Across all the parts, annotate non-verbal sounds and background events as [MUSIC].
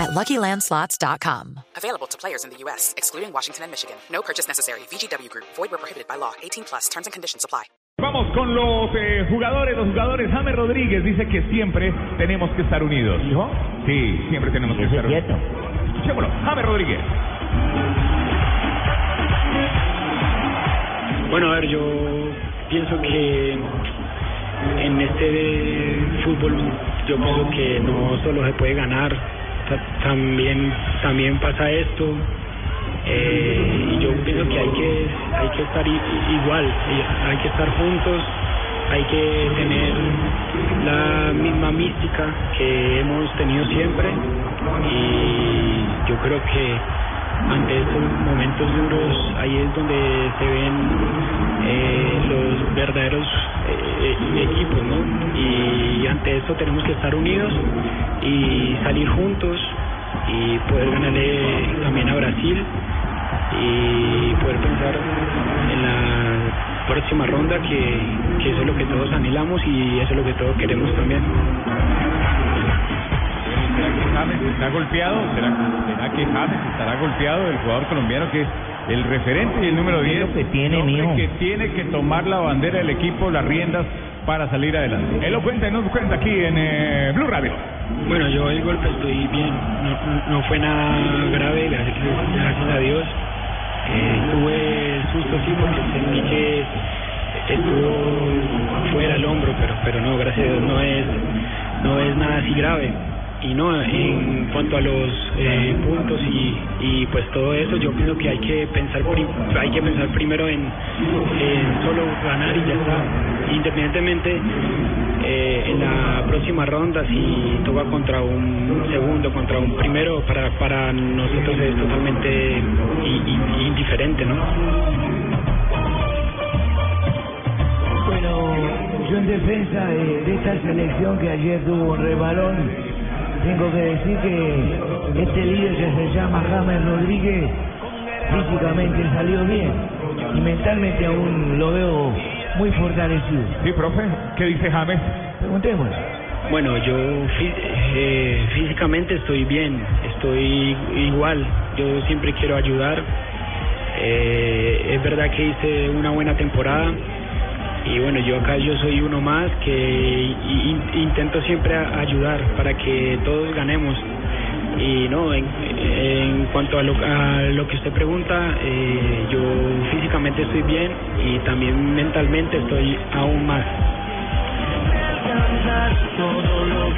at LuckyLandSlots.com. Available to players in the U.S., excluding Washington and Michigan. No purchase necessary. VGW Group. Void where prohibited by law. 18 plus. Terms and conditions apply. Vamos con los eh, jugadores, los jugadores. James Rodríguez dice que siempre tenemos que estar unidos. Sí, siempre tenemos que estar unidos. quieto. Escuchémoslo. James Rodríguez. Bueno, a ver, yo pienso que en este fútbol yo pienso que no solo se puede ganar, también también pasa esto. eh, y yo pienso que hay que hay que estar igual, hay que estar juntos, hay que tener la misma mística que hemos tenido siempre y yo creo que ante estos momentos duros ahí es donde se ven eh, los verdaderos equipos, ¿no? Y ante eso tenemos que estar unidos y salir juntos y poder ganarle también a Brasil y poder pensar en la próxima ronda que, eso es lo que todos anhelamos y eso es lo que todos queremos también. ¿Será que James está golpeado? ¿Será, será que James estará golpeado? El jugador colombiano que el referente y el número 10. lo que tiene, mijo. que tiene que tomar la bandera del equipo, las riendas para salir adelante. Él lo cuenta y nos cuenta aquí en eh, Blue Radio. Bueno, yo el golpe estoy bien, no, no fue nada grave, gracias, gracias a Dios. Eh, tuve susto sí porque sentí que estuvo fuera el hombro, pero pero no, gracias a Dios no es no es nada así grave. Y no, en cuanto a los eh, puntos y, y pues todo eso, yo pienso que hay que pensar hay que pensar primero en, solo ganar y ya está. Independientemente eh, en la próxima ronda si toca contra un segundo, contra un primero, para para nosotros es totalmente indiferente, ¿no? Bueno, yo en defensa de, de esta selección que ayer tuvo un rebalón, tengo que decir que este líder que se llama James Rodríguez físicamente salió bien y mentalmente aún lo veo muy fortalecido. Sí, profe. ¿Qué dice James? Preguntémosle. Bueno, yo fí- eh, físicamente estoy bien, estoy igual, yo siempre quiero ayudar. Eh, es verdad que hice una buena temporada y bueno, yo acá yo soy uno más que in- intento siempre ayudar para que todos ganemos. Y no, en, en cuanto a lo, a lo que usted pregunta, eh, yo físicamente estoy bien y también mentalmente estoy aún más.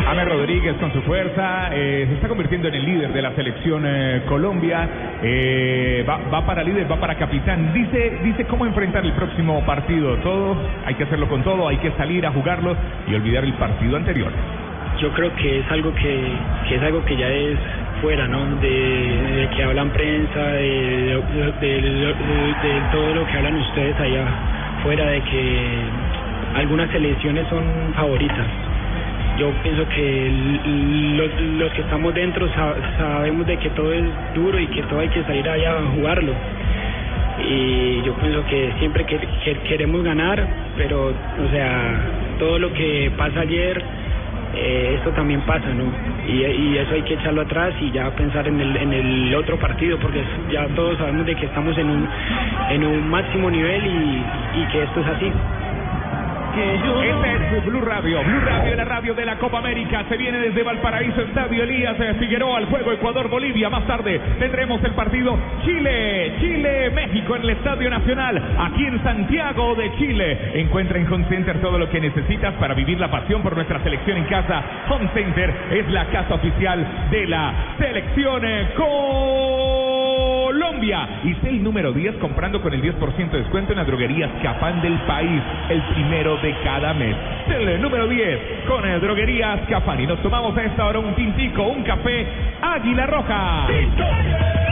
James Rodríguez con su fuerza eh, se está convirtiendo en el líder de la selección eh, Colombia. Eh, va, para líder, va para capitán. Dice, dice cómo enfrentar el próximo partido. Todo, hay que hacerlo con todo, hay que salir a jugarlo y olvidar el partido anterior. yo creo que es algo que, que es algo que ya es fuera, ¿no? De, de que hablan prensa, de- de- de todo lo que hablan ustedes allá fuera, de que algunas selecciones son favoritas. Yo pienso que los, los que estamos dentro sa- sabemos de que todo es duro y que todo hay que salir allá a jugarlo. Y yo pienso que siempre que, que queremos ganar, pero, o sea, todo lo que pasa ayer, eh, esto también pasa, ¿no? Y, eso hay que echarlo atrás y ya pensar en el, en el otro partido, porque ya todos sabemos de que estamos en un, en un máximo nivel y que esto es así. Este es Blue Radio, Blue Radio, la radio de la Copa América. Se viene desde Valparaíso, Estadio Elías eh, Figueroa, al juego Ecuador-Bolivia. Más tarde tendremos el partido Chile, Chile-México en el Estadio Nacional, aquí en Santiago de Chile. Encuentra en Home Center todo lo que necesitas para vivir la pasión por nuestra selección en casa. Home Center es la casa oficial de la selección Y sé el número 10 comprando con el 10% de descuento en las droguerías Capán del país, el primero de cada mes. El número 10 con el droguerías Capán. Y nos tomamos a esta hora un tintico, un café Águila Roja. Vuela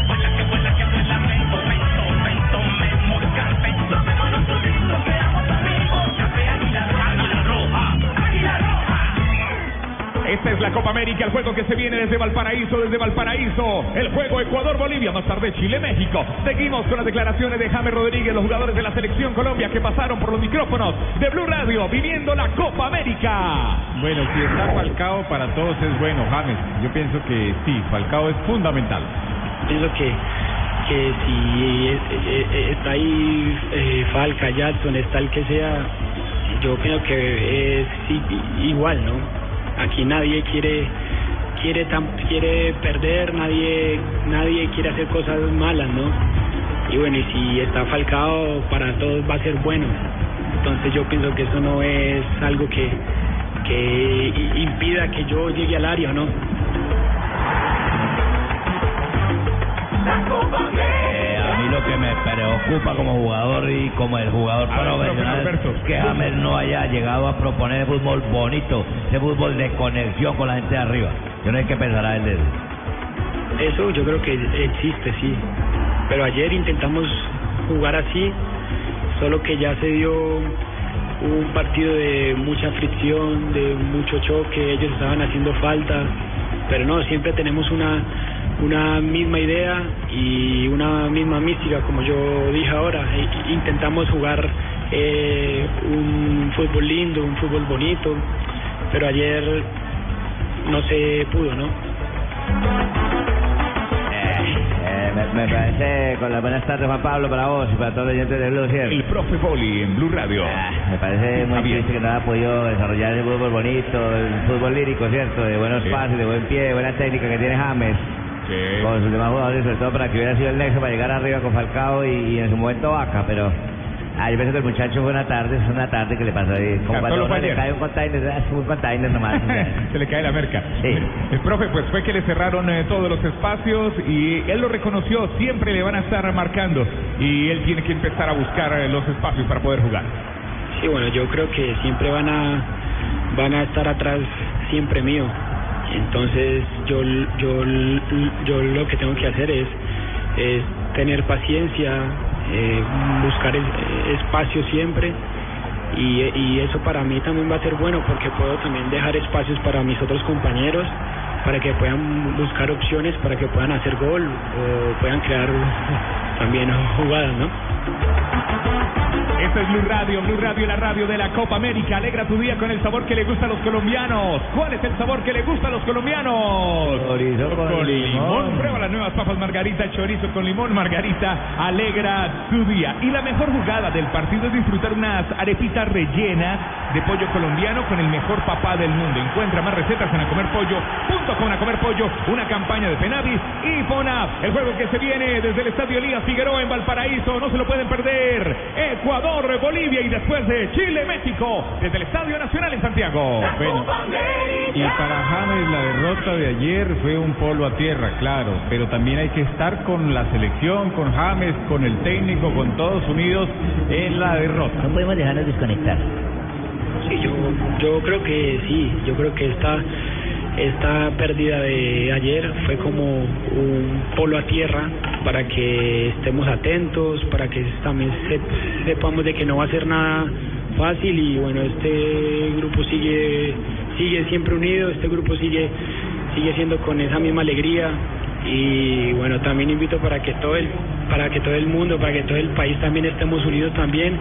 la Copa América, el juego que se viene desde Valparaíso, desde Valparaíso, el juego Ecuador-Bolivia, más tarde Chile-México. Seguimos con las declaraciones de James Rodríguez, los jugadores de la selección Colombia que pasaron por los micrófonos de Blue Radio, viviendo la Copa América. Bueno, si está Falcao para todos es bueno, James. Yo pienso que sí, Falcao es fundamental. Pienso que que si eh, eh, está ahí eh, Falca, Jackson, está el que sea, yo creo que es igual, ¿no? Aquí nadie quiere quiere tam- quiere perder, nadie nadie quiere hacer cosas malas, ¿no? Y bueno, y si está Falcao para todos va a ser bueno. Entonces yo pienso que eso no es algo que que i- impida que yo llegue al área, ¿no? Eh, a mí lo que me preocupa como jugador y como el jugador A profesional es que James no haya llegado a proponer fútbol bonito, ese fútbol de conexión con la gente de arriba. Yo no sé qué pensará él de eso. Eso yo creo que existe, sí. Pero ayer intentamos jugar así, solo que ya se dio un partido de mucha fricción, de mucho choque, ellos estaban haciendo falta, pero no, siempre tenemos una una misma idea y una misma mística, como yo dije ahora. I- Intentamos jugar eh, un fútbol lindo, un fútbol bonito, pero ayer no se pudo, ¿no? Eh, me, me parece, con las buenas tardes Juan Pablo para vos y para todos los oyentes de Blue, ¿cierto? El profe Boli en Blue Radio. Ah, me parece muy Javier. triste que no haya podido desarrollar el fútbol bonito, el fútbol lírico, ¿cierto? De buenos Sí. pases, de buen pie, de buena técnica que tiene James. Sí. con sus demás jugadores, sobre todo para que hubiera sido el nexo para llegar arriba con Falcao y, y en su momento Vaca, pero ah, yo pienso que el muchacho fue una tarde, es una tarde que le pasó ahí, como cuando uno le cae un container, un container nomás. [LAUGHS] Se le cae la merca. Sí. El profe, pues fue que le cerraron eh, todos los espacios y él lo reconoció, siempre le van a estar marcando y él tiene que empezar a buscar eh, los espacios para poder jugar. Sí, bueno, yo creo que siempre van a van a estar atrás siempre mío. Entonces yo yo yo lo que tengo que hacer es, es tener paciencia, eh, buscar es- espacio siempre y, y eso para mí también va a ser bueno porque puedo también dejar espacios para mis otros compañeros para que puedan buscar opciones para que puedan hacer gol o puedan crear [LAUGHS] también jugadas, ¿no? Esto es Blue Radio, Blue Radio, la radio de la Copa América. Alegra tu día con el sabor que le gusta a los colombianos. ¿Cuál es el sabor que le gusta a los colombianos? Chorizo con limón. Las nuevas papas Margarita, chorizo con limón. Margarita alegra tu día. Y la mejor jugada del partido es disfrutar unas arepitas rellenas de pollo colombiano con el mejor papá del mundo. Encuentra más recetas en acomerpollo.com. A comer pollo, una campaña de Penavis y Fonap. El juego que se viene desde el Estadio Elías Figueroa en Valparaíso. No se lo pueden perder. Ecuador, Bolivia y después de Chile, México. Desde el Estadio Nacional en Santiago. Bueno, y para James la derrota de ayer fue un polo a tierra, claro, pero también hay que estar con la selección, con James, con el técnico, con todos unidos en la derrota. No podemos dejarnos desconectar. Sí, yo, yo creo que sí, yo creo que esta, esta pérdida de ayer fue como un polo a tierra para que estemos atentos, para que también se- sepamos de que no va a ser nada fácil y bueno, este grupo sigue, sigue siempre unido, este grupo sigue, sigue siendo con esa misma alegría y bueno, también invito para que todo el, para que todo el mundo, para que todo el país también estemos unidos también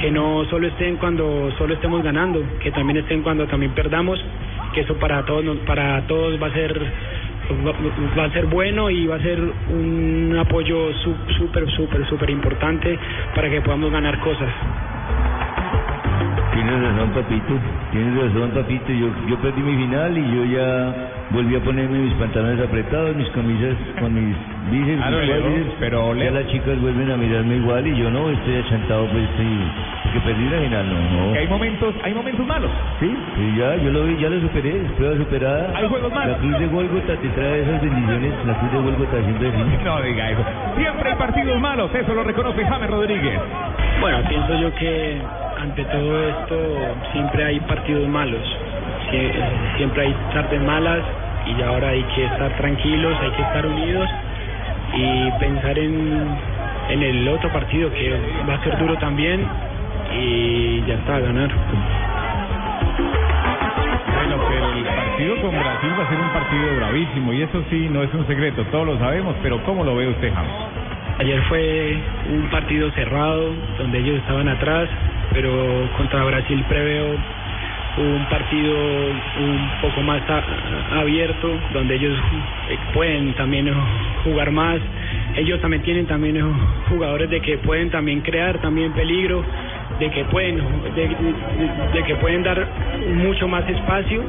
que no solo estén cuando solo estemos ganando, que también estén cuando también perdamos, que eso para todos para todos va a ser va, a ser bueno y va a ser un apoyo súper súper súper importante para que podamos ganar cosas. Tienes razón, papito. Tienes razón, papito. Yo, yo perdí mi final y yo ya volví a ponerme mis pantalones apretados, mis camisas con mis bíceps, Claro, mis pero ya las chicas vuelven a mirarme igual y yo no, estoy achantado, pues estoy... Porque perdí la final, no, Que hay momentos, hay momentos malos. Sí, sí, ya, yo lo vi, ya lo superé, prueba superada. Hay juegos malos. La cruz de Golgota te trae esas bendiciones, la cruz de Golgota siempre así. [LAUGHS] No diga eso. Siempre hay partidos malos, eso lo reconoce James Rodríguez. Bueno, pienso yo que ante todo esto siempre hay partidos malos, Sie- siempre hay tardes malas y ahora hay que estar tranquilos, hay que estar unidos y pensar en, en el otro partido que va a ser duro también y ya está, a ganar. Bueno, que el partido partido con Brasil va a ser un partido bravísimo y eso sí, no es un secreto, todos lo sabemos, pero ¿cómo lo ve usted, James? Ayer fue un partido cerrado donde ellos estaban atrás, pero contra Brasil preveo un partido un poco más abierto donde ellos pueden también jugar más. Ellos también tienen también jugadores de que pueden también crear también peligro, de que pueden de, de- que pueden dar mucho más espacio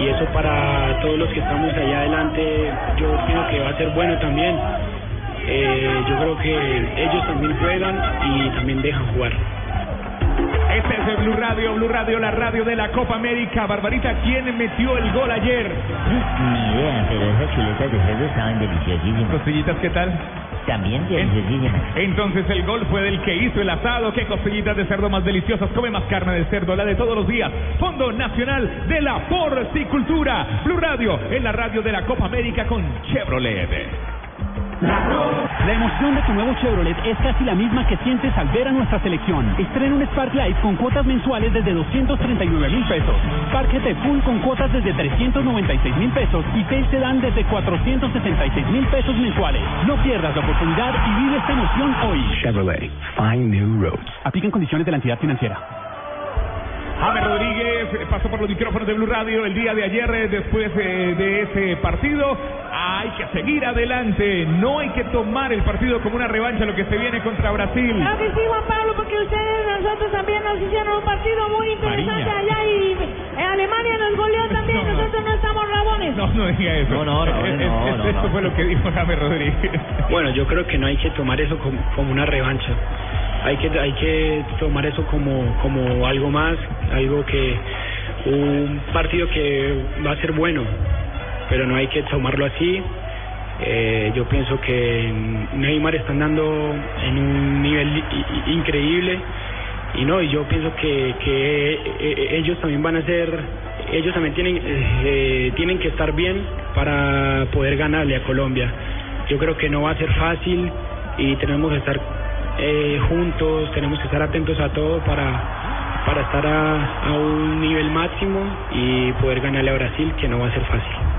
y eso para todos los que estamos allá adelante yo pienso que va a ser bueno también. Eh, yo creo que ellos también juegan y también dejan jugar. Este es el Blue Radio, Blue Radio, la radio de la Copa América. Barbarita, ¿quién metió el gol ayer? Ni idea, pero esas chuletas de cerdo estaban deliciosísimas. Costillitas, ¿qué tal? También deliciosísimas. Entonces el gol fue del que hizo el asado. Qué costillitas de cerdo más deliciosas. Come más carne de cerdo, la de todos los días. Fondo Nacional de la Porcicultura. Blue Radio, en la radio de la Copa América con Chevrolet. La emoción de tu nuevo Chevrolet es casi la misma que sientes al ver a nuestra selección. Estrena un Spark Light con cuotas mensuales desde 239 mil pesos. Spark GT Full con cuotas desde 396 mil pesos y Tail Sedan desde 466 mil pesos mensuales. No pierdas la oportunidad y vive esta emoción hoy. Chevrolet, find new roads. Aplican condiciones de la entidad financiera. James Rodríguez pasó por los micrófonos de Blue Radio el día de ayer eh, después eh, de ese partido. Hay que seguir adelante. No hay que tomar el partido como una revancha lo que se viene contra Brasil. Claro que sí, Juan Pablo, porque ustedes, nosotros también nos hicieron un partido muy interesante Mariña. allá y eh, Alemania nos goleó [LAUGHS] también, No. nosotros no estamos rabones. No, no diga eso. No, no, no, Es- no, es- no, Esto no. fue lo que dijo James Rodríguez. Bueno, yo creo que no hay que tomar eso como, como una revancha. Hay que hay que tomar eso como como algo más, algo que un partido que va a ser bueno, pero no hay que tomarlo así. Eh, yo pienso que Neymar está andando en un nivel increíble y no, y yo pienso que, que eh, eh, ellos también van a ser, ellos también tienen eh, tienen que estar bien para poder ganarle a Colombia. Yo creo que no va a ser fácil y tenemos que estar eh, juntos, tenemos que estar atentos a todo para, para estar a, un nivel máximo y poder ganarle a Brasil, que no va a ser fácil.